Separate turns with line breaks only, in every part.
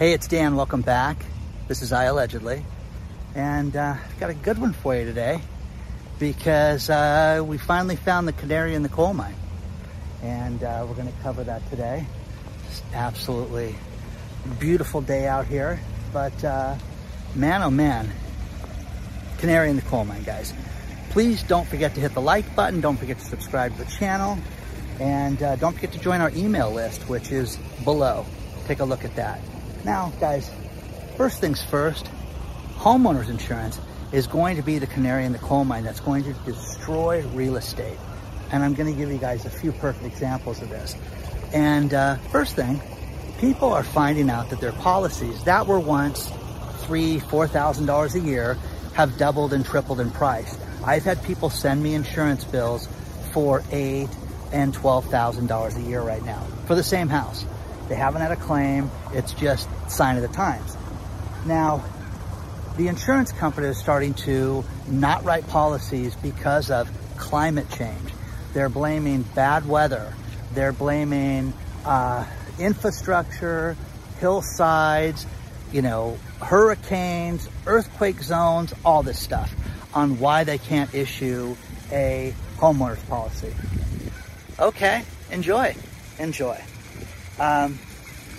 Hey, it's Dan. Welcome back. This is iAllegedly. And uh, I've got a good one for you today because uh, we finally found the canary in the coal mine. And uh, we're going to cover that today. Just absolutely beautiful day out here. But uh, man, oh man, canary in the coal mine, guys. Please don't forget to hit the like button. Don't forget to subscribe to the channel. And uh, don't forget to join our email list, which is below. Take a look at that. Now, guys, first things first, homeowners insurance is going to be the canary in the coal mine that's going to destroy real estate. And I'm going to give you guys a few perfect examples of this. And uh, first thing, people are finding out that their policies that were once three, four thousand dollars a year have doubled and tripled in price. I've had people send me insurance bills for eight and twelve thousand dollars a year right now for the same house. They haven't had a claim. It's just sign of the times. Now, the insurance company is starting to not write policies because of climate change. They're blaming bad weather. They're blaming uh, infrastructure, hillsides, you know, hurricanes, earthquake zones, all this stuff on why they can't issue a homeowner's policy. Okay, enjoy, enjoy. Um,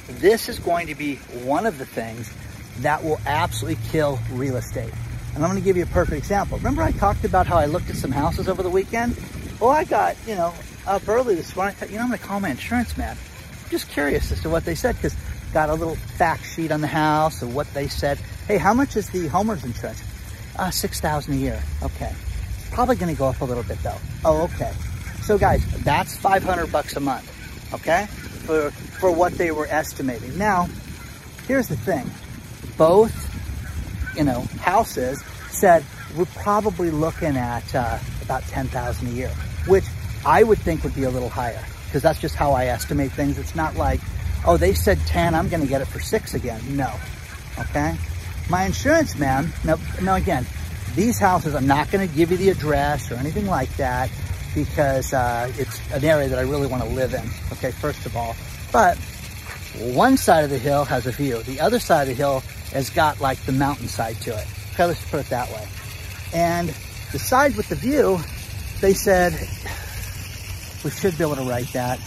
this is going to be one of the things that will absolutely kill real estate. And I'm going to give you a perfect example. Remember I talked about how I looked at some houses over the weekend? Well, I got, you know, up early this morning. I thought, you know, I'm going to call my insurance man. I'm just curious as to what they said because got a little fact sheet on the house of what they said. Hey, how much is the homeowner's insurance? Uh, 6000 a year. Okay. Probably going to go up a little bit though. Oh, okay. So guys, that's 500 bucks a month. Okay for, for what they were estimating. Now, here's the thing. Both, you know, houses said we're probably looking at uh, about 10,000 a year, which I would think would be a little higher because that's just how I estimate things. It's not like, oh, they said 10, I'm going to get it for six again. No. Okay. My insurance man, no, no, again, these houses, I'm not going to give you the address or anything like that because uh, it's an area that I really want to live in, okay, first of all. But one side of the hill has a view. The other side of the hill has got like the mountainside to it. Okay, let's put it that way. And the side with the view, they said, we should be able to write that.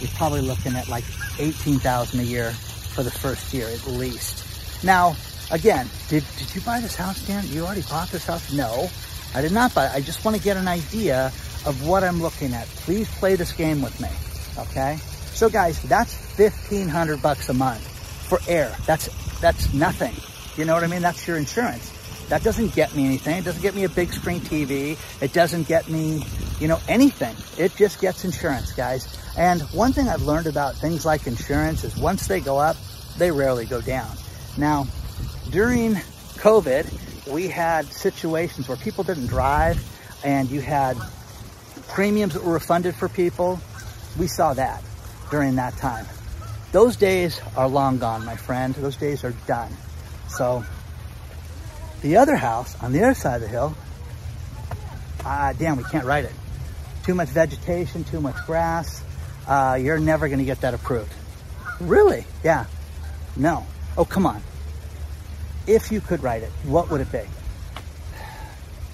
You're probably looking at like 18,000 a year for the first year at least. Now, again, did, did you buy this house, Dan? You already bought this house? No. I did not buy it. I just want to get an idea of what I'm looking at. Please play this game with me, okay? So guys, that's 1500 bucks a month for air. That's, that's nothing. You know what I mean? That's your insurance. That doesn't get me anything. It doesn't get me a big screen TV. It doesn't get me, you know, anything. It just gets insurance, guys. And one thing I've learned about things like insurance is once they go up, they rarely go down. Now, during COVID, we had situations where people didn't drive and you had premiums that were refunded for people. We saw that during that time. Those days are long gone, my friend. Those days are done. So the other house on the other side of the hill, ah, damn, we can't write it. Too much vegetation, too much grass. Uh, you're never going to get that approved. Really? Yeah. No. Oh, come on if you could write it, what would it be?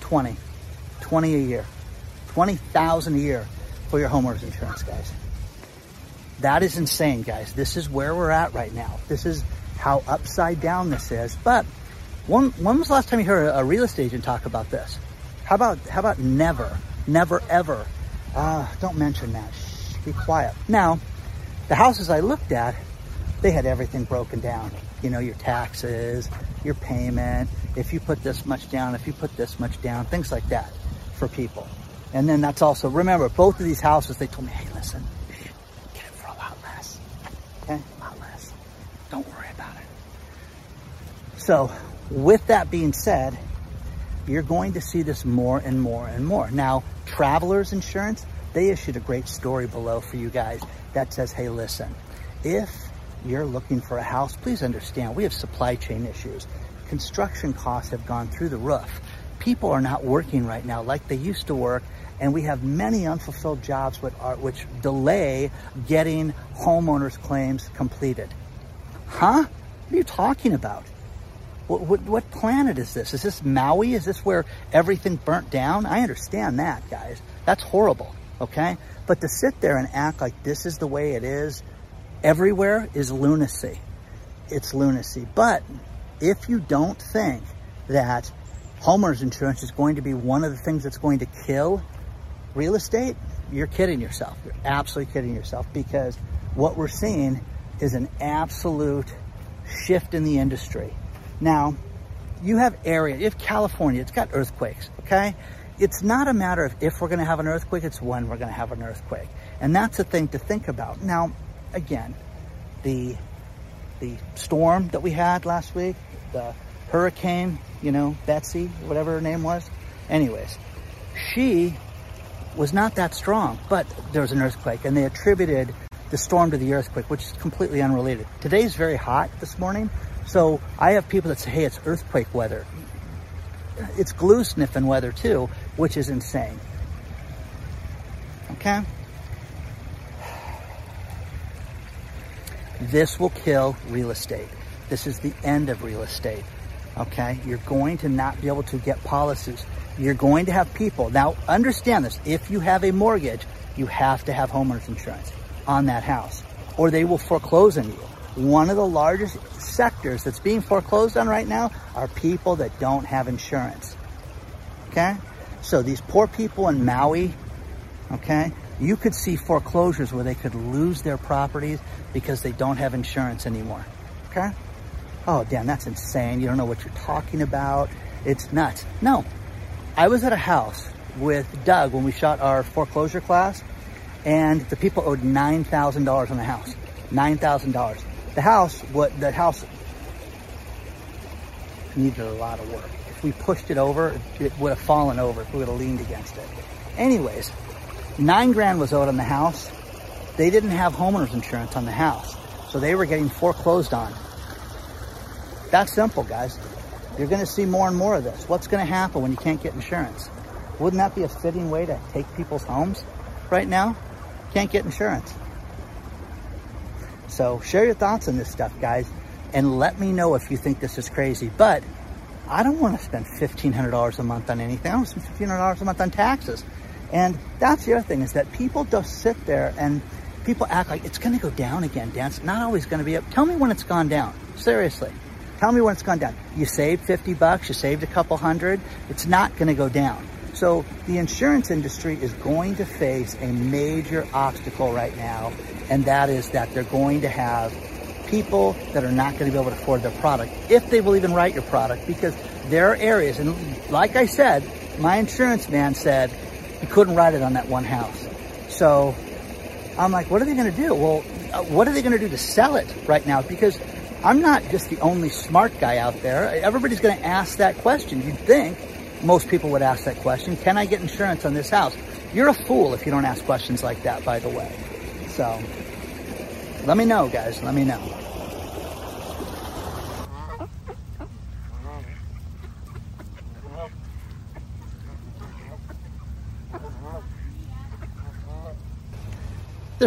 20. 20 a year. 20,000 a year for your homeowners insurance, guys. That is insane, guys. This is where we're at right now. This is how upside down this is. But when, when was the last time you heard a, real estate agent talk about this? How about, how about never, never, ever? Uh, don't mention that. Shh, be quiet. Now, the houses I looked at, they had everything broken down. You know, your taxes, your payment, if you put this much down, if you put this much down, things like that for people. And then that's also, remember, both of these houses, they told me, hey, listen, get it for a lot less. Okay? A lot less. Don't worry about it. So, with that being said, you're going to see this more and more and more. Now, Travelers Insurance, they issued a great story below for you guys that says, hey, listen, if you're looking for a house, please understand we have supply chain issues. Construction costs have gone through the roof. People are not working right now like they used to work, and we have many unfulfilled jobs which, are, which delay getting homeowners claims completed. Huh? What are you talking about? What, what, what planet is this? Is this Maui? Is this where everything burnt down? I understand that, guys. That's horrible, okay? But to sit there and act like this is the way it is everywhere is lunacy. It's lunacy. But if you don't think that homeowners insurance is going to be one of the things that's going to kill real estate, you're kidding yourself. You're absolutely kidding yourself because what we're seeing is an absolute shift in the industry. Now, you have area, if California, it's got earthquakes, okay? It's not a matter of if we're gonna have an earthquake, it's when we're gonna have an earthquake. And that's a thing to think about. Now, again, the, the storm that we had last week, the hurricane, you know, Betsy, whatever her name was. Anyways, she was not that strong, but there was an earthquake and they attributed the storm to the earthquake, which is completely unrelated. Today's very hot this morning, so I have people that say, hey, it's earthquake weather. It's glue sniffing weather too, which is insane. Okay? This will kill real estate. This is the end of real estate. Okay? You're going to not be able to get policies. You're going to have people. Now, understand this. If you have a mortgage, you have to have homeowners insurance on that house or they will foreclose on you. One of the largest sectors that's being foreclosed on right now are people that don't have insurance. Okay? So these poor people in Maui, okay, you could see foreclosures where they could lose their properties because they don't have insurance anymore. Okay? Oh, damn, that's insane. You don't know what you're talking about. It's nuts. No. I was at a house with Doug when we shot our foreclosure class and the people owed $9,000 on the house. $9,000. The house, what the house needed a lot of work. If we pushed it over, it would have fallen over if we would have leaned against it. Anyways, nine grand was owed on the house. They didn't have homeowners insurance on the house. So they were getting foreclosed on. That's simple, guys. You're going to see more and more of this. What's going to happen when you can't get insurance? Wouldn't that be a fitting way to take people's homes right now? Can't get insurance. So share your thoughts on this stuff, guys, and let me know if you think this is crazy. But I don't want to spend $1,500 a month on anything. I want to spend $1,500 a month on taxes. And that's the other thing is that people just sit there and people act like it's going to go down again, Dan. It's not always going to be up. Tell me when it's gone down. Seriously. Tell me when it's gone down. You saved 50 bucks, you saved a couple hundred. It's not going to go down. So the insurance industry is going to face a major obstacle right now, and that is that they're going to have people that are not going to be able to afford their product, if they will even write your product, because there are areas, and like I said, my insurance man said he couldn't write it on that one house. So I'm like, what are they going to do? Well, uh, what are they going to do to sell it right now? Because I'm not just the only smart guy out there. Everybody's going to ask that question. You'd think most people would ask that question. Can I get insurance on this house? You're a fool if you don't ask questions like that, by the way. So let me know, guys. Let me know.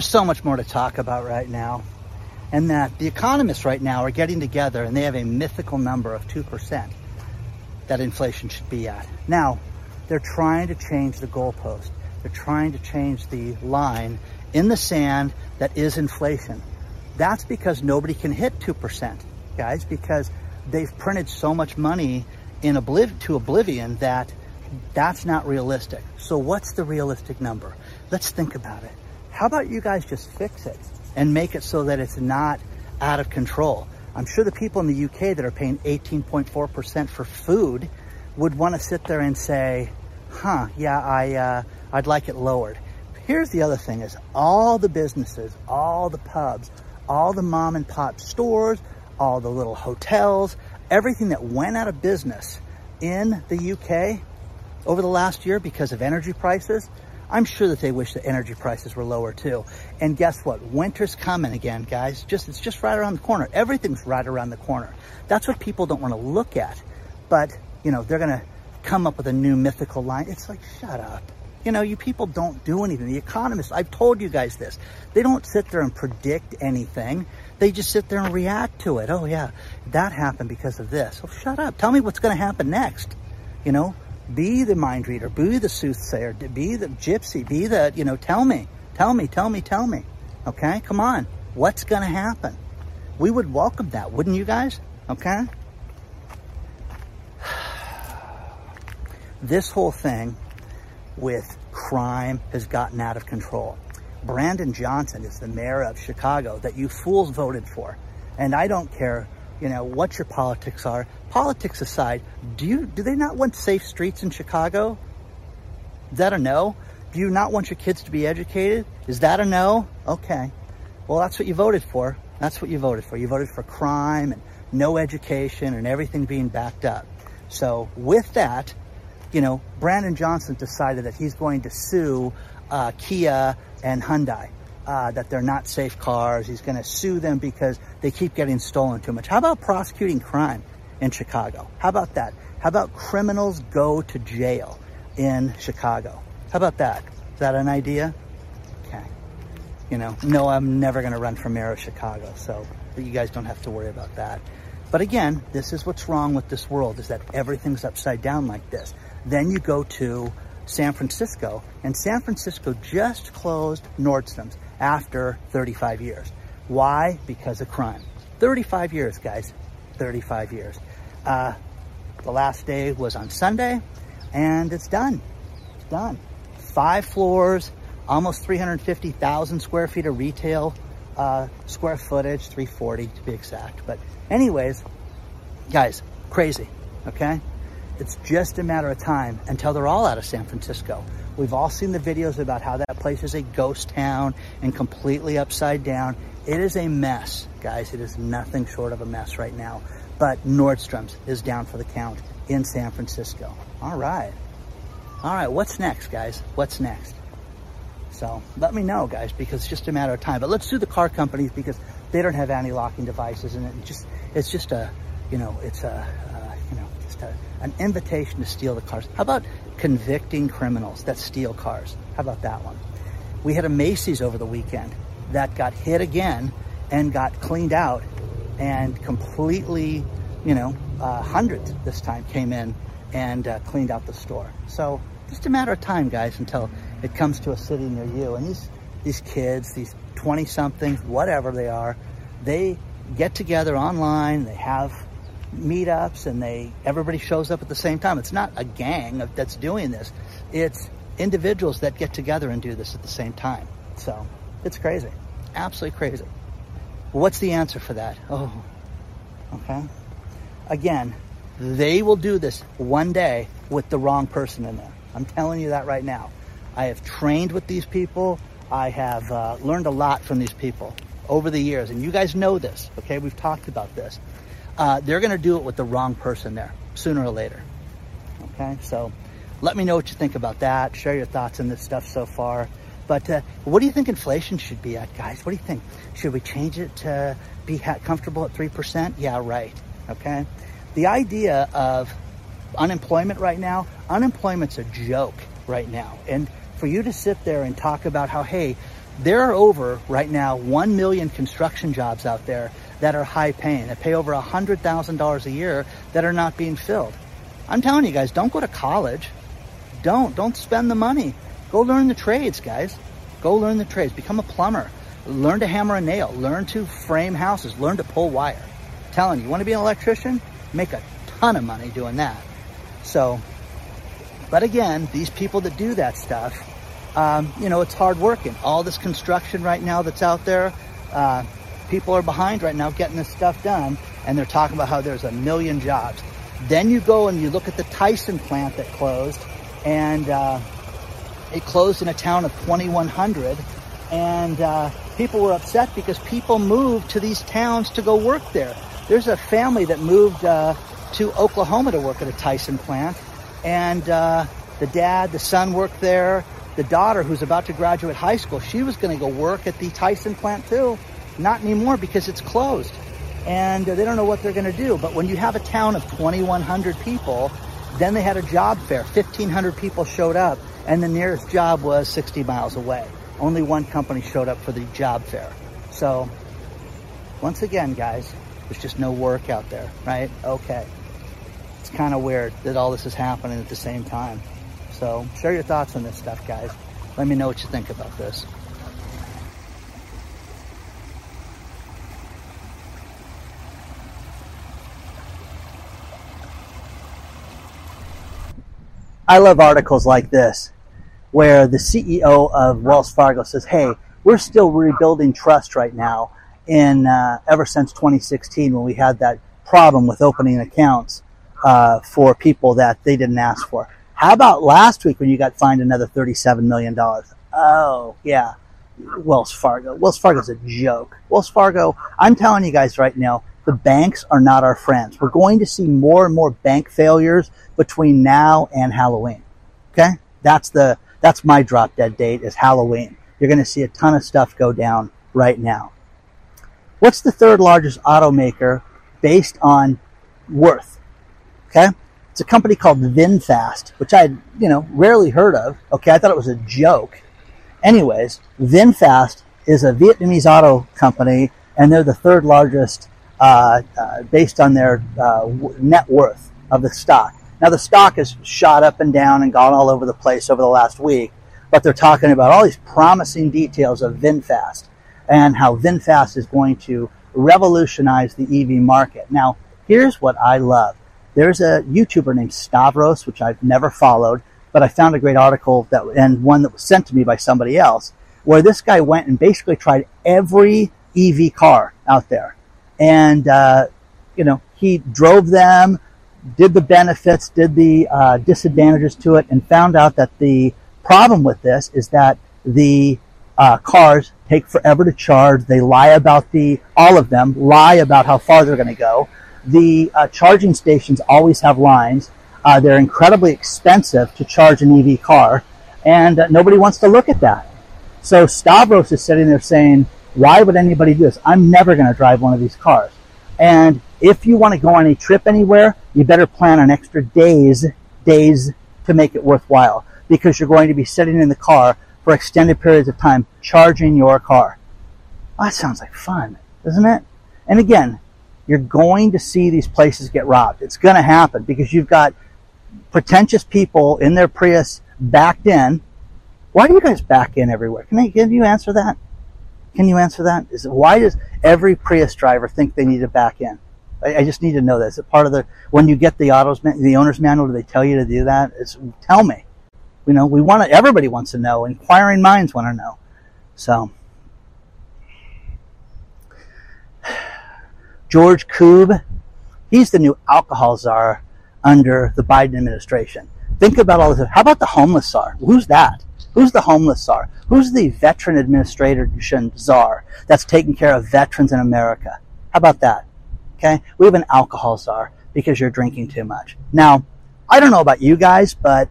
There's so much more to talk about right now. And that the economists right now are getting together and they have a mythical number of 2% that inflation should be at. Now, they're trying to change the goalpost. They're trying to change the line in the sand that is inflation. That's because nobody can hit 2%, guys, because they've printed so much money in obliv- to oblivion that that's not realistic. So what's the realistic number? Let's think about it. How about you guys just fix it and make it so that it's not out of control? I'm sure the people in the UK that are paying 18.4% for food would want to sit there and say, huh, yeah, I, uh, I'd like it lowered. Here's the other thing is all the businesses, all the pubs, all the mom and pop stores, all the little hotels, everything that went out of business in the UK over the last year because of energy prices, I'm sure that they wish the energy prices were lower too. And guess what? Winter's coming again, guys. Just It's just right around the corner. Everything's right around the corner. That's what people don't want to look at. But, you know, they're going to come up with a new mythical line. It's like, shut up. You know, you people don't do anything. The economists, I've told you guys this. They don't sit there and predict anything. They just sit there and react to it. Oh yeah, that happened because of this. Well, shut up. Tell me what's going to happen next. You know, be the mind reader, be the soothsayer, be the gypsy, be the, you know, tell me, tell me, tell me, tell me. Okay, come on. What's going to happen? We would welcome that, wouldn't you guys? Okay? This whole thing with crime has gotten out of control. Brandon Johnson is the mayor of Chicago that you fools voted for. And I don't care, you know, what your politics are. Politics aside, do you do they not want safe streets in Chicago? Is that a no? Do you not want your kids to be educated? Is that a no? Okay. Well, that's what you voted for. That's what you voted for. You voted for crime and no education and everything being backed up. So with that, you know, Brandon Johnson decided that he's going to sue uh, Kia and Hyundai, uh, that they're not safe cars. He's going to sue them because they keep getting stolen too much. How about prosecuting crime in Chicago? How about that? How about criminals go to jail in Chicago? How about that? Is that an idea? Okay. You know, no, I'm never going to run for mayor of Chicago, so you guys don't have to worry about that. But again, this is what's wrong with this world is that everything's upside down like this. Then you go to San Francisco, and San Francisco just closed Nordstrom's after 35 years. Why? Because of crime. 35 years, guys. 35 years. Uh, the last day was on Sunday, and it's done. It's done. Five floors, almost 350,000 square feet of retail uh, square footage, 340 to be exact. But anyways, guys, crazy, okay? It's just a matter of time until they're all out of San Francisco. We've all seen the videos about how that place is a ghost town and completely upside down. It is a mess, guys. It is nothing short of a mess right now. But Nordstrom's is down for the count in San Francisco. All right. All right, what's next, guys? What's next? So let me know, guys, because it's just a matter of time. But let's do the car companies because they don't have anti-locking devices, and it just it's just a, you know, it's a, uh, you know, just a an invitation to steal the cars. How about convicting criminals that steal cars? How about that one? We had a Macy's over the weekend that got hit again and got cleaned out and completely, you know, uh, hundreds this time came in and uh, cleaned out the store. So just a matter of time, guys, until it comes to a city near you. And these, these kids, these 20 somethings, whatever they are, they get together online, they have meetups and they everybody shows up at the same time. It's not a gang that's doing this. It's individuals that get together and do this at the same time. So it's crazy, absolutely crazy. What's the answer for that? Oh, okay. Again, they will do this one day with the wrong person in there. I'm telling you that right now. I have trained with these people. I have uh, learned a lot from these people over the years, and you guys know this. Okay, we've talked about this uh, they're going to do it with the wrong person there sooner or later. Okay, so let me know what you think about that. Share your thoughts on this stuff so far. But uh, what do you think inflation should be at, guys? What do you think? Should we change it to be comfortable at 3%? Yeah, right. Okay. The idea of unemployment right now, unemployment's a joke right now. And for you to sit there and talk about how, hey, there are over right now 1 million construction jobs out there that are high paying, that pay over $100,000 a year that are not being filled. I'm telling you guys, don't go to college. Don't. Don't spend the money. Go learn the trades, guys. Go learn the trades. Become a plumber. Learn to hammer a nail. Learn to frame houses. Learn to pull wire. I'm telling you, you want to be an electrician? Make a ton of money doing that. So, but again, these people that do that stuff, um, you know, it's hard working. All this construction right now that's out there, uh, people are behind right now getting this stuff done, and they're talking about how there's a million jobs. Then you go and you look at the Tyson plant that closed, and uh, it closed in a town of 2,100, and uh, people were upset because people moved to these towns to go work there. There's a family that moved uh, to Oklahoma to work at a Tyson plant, and uh, the dad, the son worked there. The daughter, who's about to graduate high school, she was going to go work at the Tyson plant too. Not anymore because it's closed and uh, they don't know what they're going to do. But when you have a town of 2,100 people, then they had a job fair. 1,500 people showed up and the nearest job was 60 miles away. Only one company showed up for the job fair. So, once again, guys, there's just no work out there, right? Okay. It's kind of weird that all this is happening at the same time. So, share your thoughts on this stuff, guys. Let me know what you think about this. I love articles like this where the CEO of Wells Fargo says, "Hey, we're still rebuilding trust right now. In uh, ever since 2016, when we had that problem with opening accounts uh, for people that they didn't ask for. How about last week when you got fined another 37 million dollars? Oh yeah, Wells Fargo. Wells Fargo's a joke. Wells Fargo. I'm telling you guys right now, the banks are not our friends. We're going to see more and more bank failures between now and Halloween. Okay, that's the that's my drop dead date is Halloween. You're going to see a ton of stuff go down right now. What's the third largest automaker based on worth? Okay. It's a company called VinFast, which I, you know, rarely heard of. Okay. I thought it was a joke. Anyways, VinFast is a Vietnamese auto company and they're the third largest, based on their, uh, net worth of the stock. Now the stock has shot up and down and gone all over the place over the last week, but they're talking about all these promising details of VinFast and how VinFast is going to revolutionize the EV market. Now, here's what I love. There's a YouTuber named Stavros, which I've never followed, but I found a great article that and one that was sent to me by somebody else, where this guy went and basically tried every EV car out there, and uh, you know he drove them, did the benefits, did the uh, disadvantages to it, and found out that the problem with this is that the uh, cars take forever to charge. They lie about the, all of them lie about how far they're going to go. The uh, charging stations always have lines. Uh, they're incredibly expensive to charge an EV car, and uh, nobody wants to look at that. So Stavros is sitting there saying, why would anybody do this? I'm never going to drive one of these cars. And if you want to go on a trip anywhere, you better plan on extra days, days to make it worthwhile because you're going to be sitting in the car for extended periods of time charging your car. That sounds like fun, doesn't it? And again, you're going to see these places get robbed. It's going to happen because you've got pretentious people in their Prius backed in. Why do you guys back in everywhere? Can, I, can you answer that? Can you answer that? Is why does every Prius driver think they need to back in? I, I just need to know that. Is it part of the when you get the autos the owner's manual? Do they tell you to do that? It's, tell me. You know, we want to. Everybody wants to know. Inquiring minds want to know. So, George Koob, he's the new alcohol czar under the Biden administration. Think about all this. How about the homeless czar? Who's that? Who's the homeless czar? Who's the veteran administration czar that's taking care of veterans in America? How about that? Okay, we have an alcohol czar because you're drinking too much. Now, I don't know about you guys, but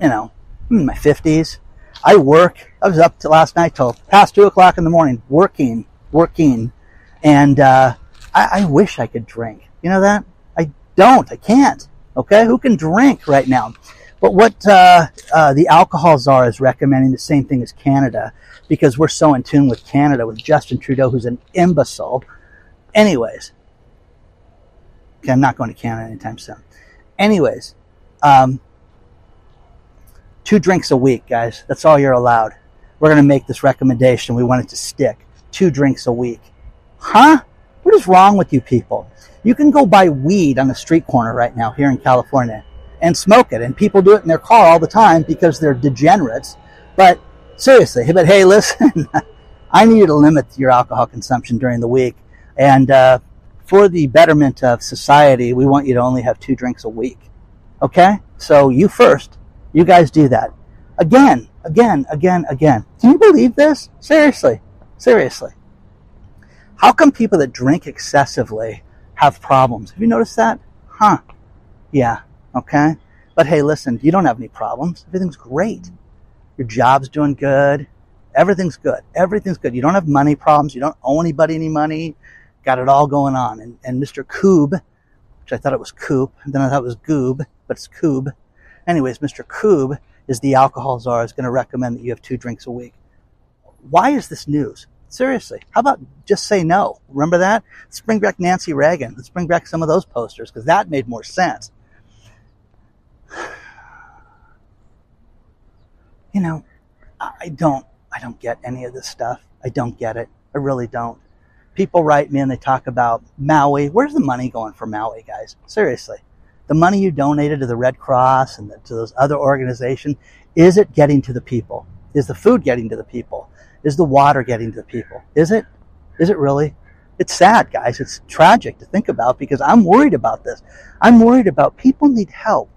you know, I'm in my 50s. I work. I was up to last night till past two o'clock in the morning, working, working, and uh, I, I wish I could drink. You know that? I don't. I can't. Okay, who can drink right now? But what uh, uh, the alcohol czar is recommending the same thing as Canada because we're so in tune with Canada with Justin Trudeau, who's an imbecile. Anyways, okay, I'm not going to Canada anytime soon. Anyways, um, two drinks a week, guys. That's all you're allowed. We're going to make this recommendation. We want it to stick. Two drinks a week. Huh? What is wrong with you people? You can go buy weed on the street corner right now here in California and smoke it. And people do it in their car all the time because they're degenerates. But seriously, but hey, listen, I need you to limit your alcohol consumption during the week. And uh, for the betterment of society, we want you to only have two drinks a week. Okay? So you first. You guys do that. Again, again, again, again. Can you believe this? Seriously. Seriously. How come people that drink excessively have problems? Have you noticed that? Huh. Yeah. Okay. But hey, listen, you don't have any problems. Everything's great. Your job's doing good. Everything's good. Everything's good. You don't have money problems. You don't owe anybody any money. Got it all going on. And, and Mr. Koob, which I thought it was Coop, then I thought it was Goob, but it's Koob. Anyways, Mr. Koob, is the alcohol czar is going to recommend that you have two drinks a week. Why is this news? Seriously, how about just say no? Remember that? Let's bring back Nancy Reagan. Let's bring back some of those posters because that made more sense. You know, I don't, I don't get any of this stuff. I don't get it. I really don't. People write me and they talk about Maui. Where's the money going for Maui, guys? Seriously. The money you donated to the Red Cross and the, to those other organizations, is it getting to the people? Is the food getting to the people? Is the water getting to the people? Is it? Is it really? It's sad, guys. It's tragic to think about because I'm worried about this. I'm worried about people need help.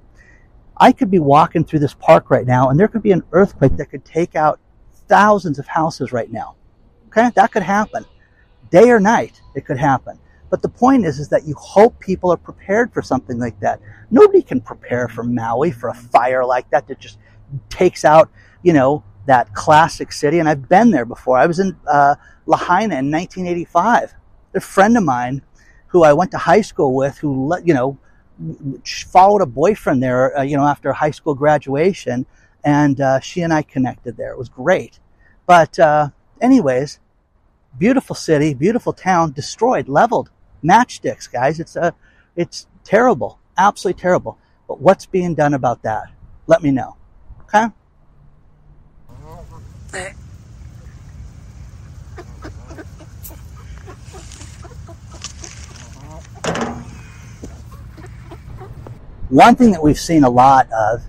I could be walking through this park right now and there could be an earthquake that could take out thousands of houses right now. Okay? That could happen. Day or night, it could happen. But the point is, is that you hope people are prepared for something like that. Nobody can prepare for Maui for a fire like that that just takes out, you know, that classic city. And I've been there before. I was in uh, Lahaina in 1985. A friend of mine who I went to high school with, who, you know, followed a boyfriend there, uh, you know, after high school graduation, and uh, she and I connected there. It was great. But, uh, anyways, beautiful city, beautiful town, destroyed, leveled, matchsticks, guys. It's a, uh, it's terrible, absolutely terrible. But what's being done about that? Let me know. Okay. One thing that we've seen a lot of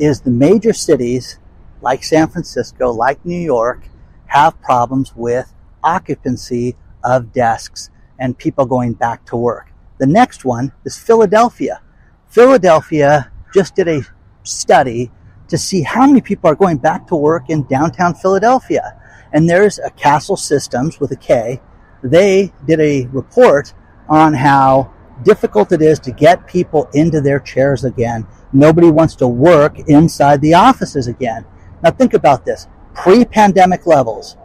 is the major cities like San Francisco, like New York, have problems with occupancy of desks and people going back to work. The next one is Philadelphia. Philadelphia just did a study to see how many people are going back to work in downtown Philadelphia. And there's a Kastle Systems with a K. They did a report on how difficult it is to get people into their chairs again. Nobody wants to work inside the offices again. Now think about this. Pre-pandemic levels.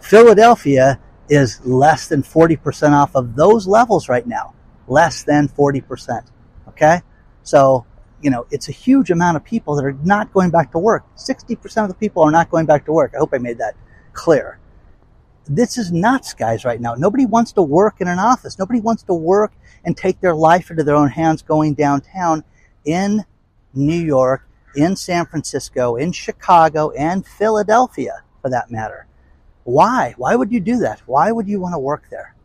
Philadelphia is less than 40% off of those levels right now. Less than 40%. Okay? So, you know, it's a huge amount of people that are not going back to work. 60% of the people are not going back to work. I hope I made that clear this is nuts, guys, right now. Nobody wants to work in an office. Nobody wants to work and take their life into their own hands going downtown in New York, in San Francisco, in Chicago, and Philadelphia, for that matter. Why? Why would you do that? Why would you want to work there?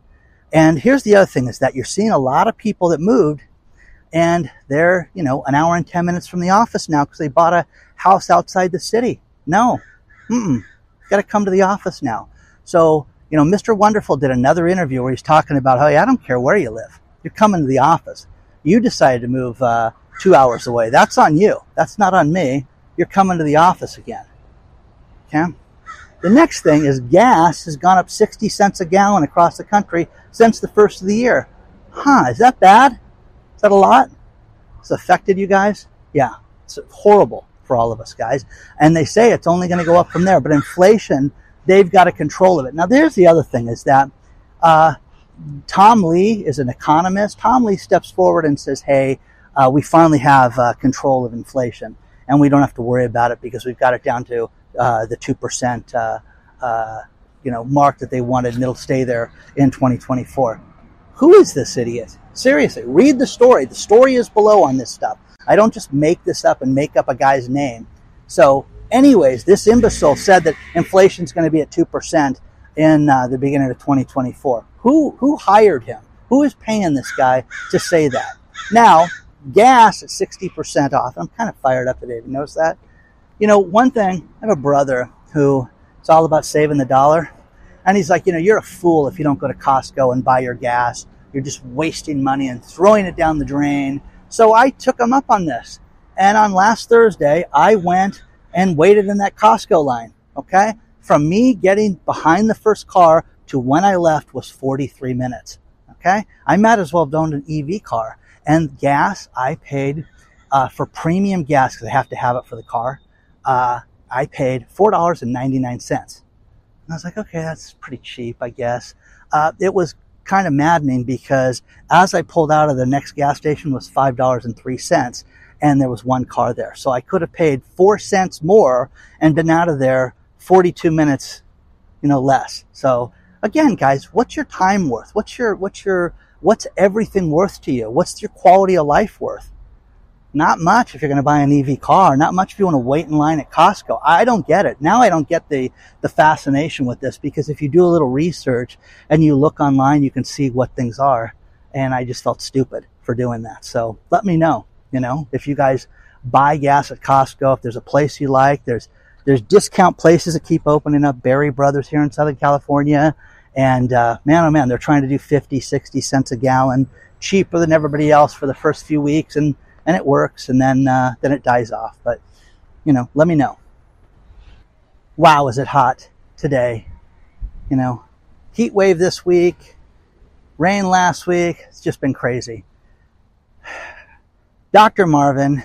And here's the other thing is that you're seeing a lot of people that moved and they're, you know, an hour and 10 minutes from the office now because they bought a house outside the city. No. Mm-mm. Got to come to the office now. So, you know, Mr. Wonderful did another interview where he's talking about, hey, I don't care where you live. You're coming to the office. You decided to move uh, two hours away. That's on you. That's not on me. You're coming to the office again. Okay? The next thing is gas has gone up 60 cents a gallon across the country since the first of the year. Huh, is that bad? Is that a lot? It's affected you guys? Yeah, it's horrible for all of us guys. And they say it's only going to go up from there, but inflation they've got a control of it. Now, there's the other thing is that uh, Tom Lee is an economist. Tom Lee steps forward and says, hey, uh, we finally have uh, control of inflation and we don't have to worry about it because we've got it down to uh, the 2% uh, uh, you know, mark that they wanted and it'll stay there in 2024. Who is this idiot? Seriously, read the story. The story is below on this stuff. I don't just make this up and make up a guy's name. So Anyways, this imbecile said that inflation is going to be at 2% in uh, the beginning of 2024. Who, who hired him? Who is paying this guy to say that? Now, gas at 60% off. I'm kind of fired up today. You notice that? You know, one thing, I have a brother who it's all about saving the dollar. And he's like, you know, you're a fool if you don't go to Costco and buy your gas. You're just wasting money and throwing it down the drain. So I took him up on this. And on last Thursday, I went and waited in that Costco line. Okay. From me getting behind the first car to when I left was 43 minutes. Okay. I might as well have owned an EV car and gas. I paid, uh, for premium gas because I have to have it for the car. Uh, I paid $4.99. And I was like, okay, that's pretty cheap, I guess. Uh, it was kind of maddening because as I pulled out of the next gas station was $5.03 and there was one car there. So I could have paid four cents more and been out of there 42 minutes, you know, less. So again, guys, what's your time worth? What's your, what's your, what's everything worth to you? What's your quality of life worth? Not much if you're going to buy an EV car. Not much if you want to wait in line at Costco. I don't get it. Now I don't get the, the fascination with this because if you do a little research and you look online, you can see what things are. And I just felt stupid for doing that. So let me know, you know, if you guys buy gas at Costco, if there's a place you like, there's, there's discount places that keep opening up. Barry Brothers here in Southern California. And, uh, man, oh man, they're trying to do 50, 60 cents a gallon cheaper than everybody else for the first few weeks. And, and it works. And then, uh, then it dies off. But, you know, let me know. Wow, is it hot today? You know, heat wave this week, rain last week. It's just been crazy. Dr. Marvin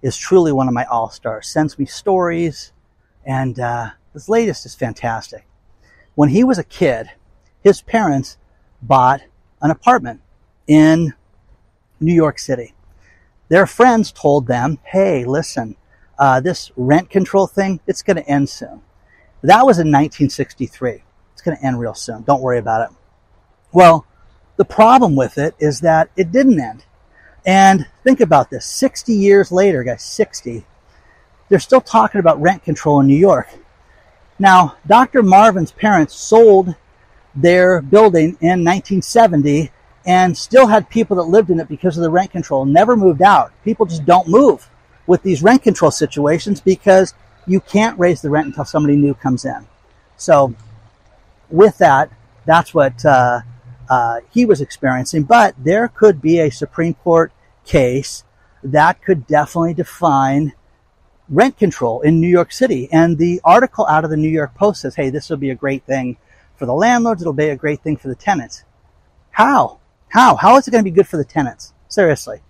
is truly one of my all stars. Sends me stories, and uh, this latest is fantastic. When he was a kid, his parents bought an apartment in New York City. Their friends told them, "Hey, listen, uh, this rent control thing, it's going to end soon." That was in 1963. It's going to end real soon. Don't worry about it. Well, the problem with it is that it didn't end. And think about this 60 years later, guys, 60, they're still talking about rent control in New York. Now, Dr. Marvin's parents sold their building in 1970 and still had people that lived in it because of the rent control, never moved out. People just don't move with these rent control situations because you can't raise the rent until somebody new comes in. So, with that, that's what uh, uh, he was experiencing. But there could be a Supreme Court case that could definitely define rent control in New York City. And the article out of the New York Post says, hey, this will be a great thing for the landlords. It'll be a great thing for the tenants. How? How? How is it going to be good for the tenants? Seriously.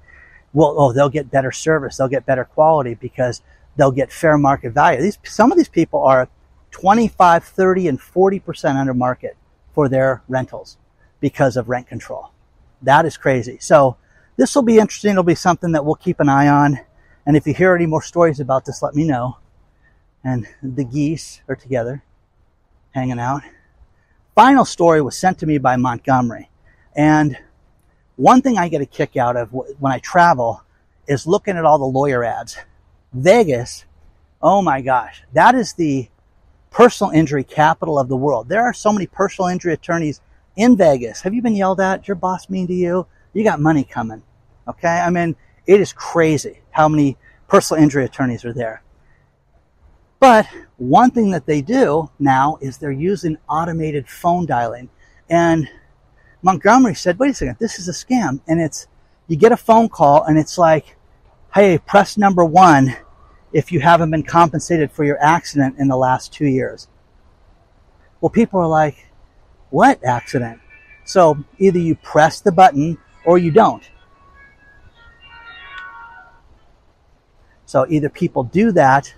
Well, oh, they'll get better service. They'll get better quality because they'll get fair market value. These, some of these people are 25, 30, and 40% under market for their rentals because of rent control. That is crazy. So this will be interesting. It'll be something that we'll keep an eye on. And if you hear any more stories about this, let me know. And the geese are together, hanging out. Final story was sent to me by Montgomery. And one thing I get a kick out of when I travel is looking at all the lawyer ads. Vegas, oh my gosh, that is the personal injury capital of the world. There are so many personal injury attorneys in Vegas. Have you been yelled at? Your boss mean to you? You got money coming. Okay. I mean, it is crazy how many personal injury attorneys are there. But one thing that they do now is they're using automated phone dialing. And Montgomery said, wait a second, this is a scam. And it's, you get a phone call and it's like, hey, press number one if you haven't been compensated for your accident in the last two years. Well, people are like, what accident? So either you press the button or you don't. So either people do that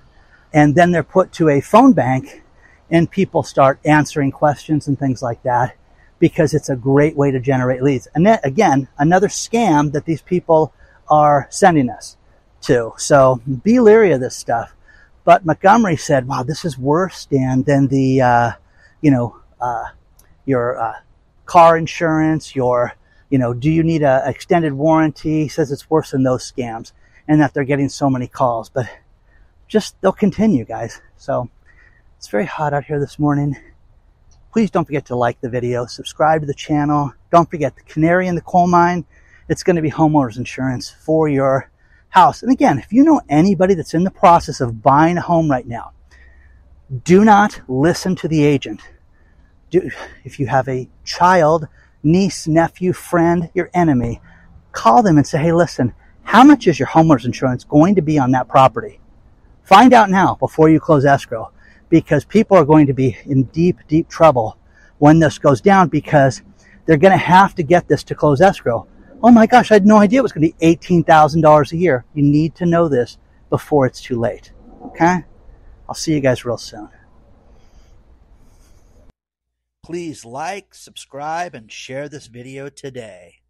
and then they're put to a phone bank and people start answering questions and things like that because it's a great way to generate leads. And then, again, another scam that these people are sending us to. So be leery of this stuff. But Montgomery said, wow, this is worse, Dan, than the, uh, you know, uh, your uh, car insurance, your, you know, do you need an extended warranty? He says it's worse than those scams and that they're getting so many calls. But just, they'll continue, guys. So it's very hot out here this morning. Please don't forget to like the video, subscribe to the channel. Don't forget the canary in the coal mine. It's going to be homeowners insurance for your house. And again, if you know anybody that's in the process of buying a home right now, do not listen to the agent do, if you have a child, niece, nephew, friend, your enemy, call them and say, hey, listen, how much is your homeowner's insurance going to be on that property? Find out now before you close escrow because people are going to be in deep, deep trouble when this goes down because they're going to have to get this to close escrow. Oh my gosh, I had no idea it was going to be $18,000 a year. You need to know this before it's too late. Okay? I'll see you guys real soon. Please like, subscribe, and share this video today.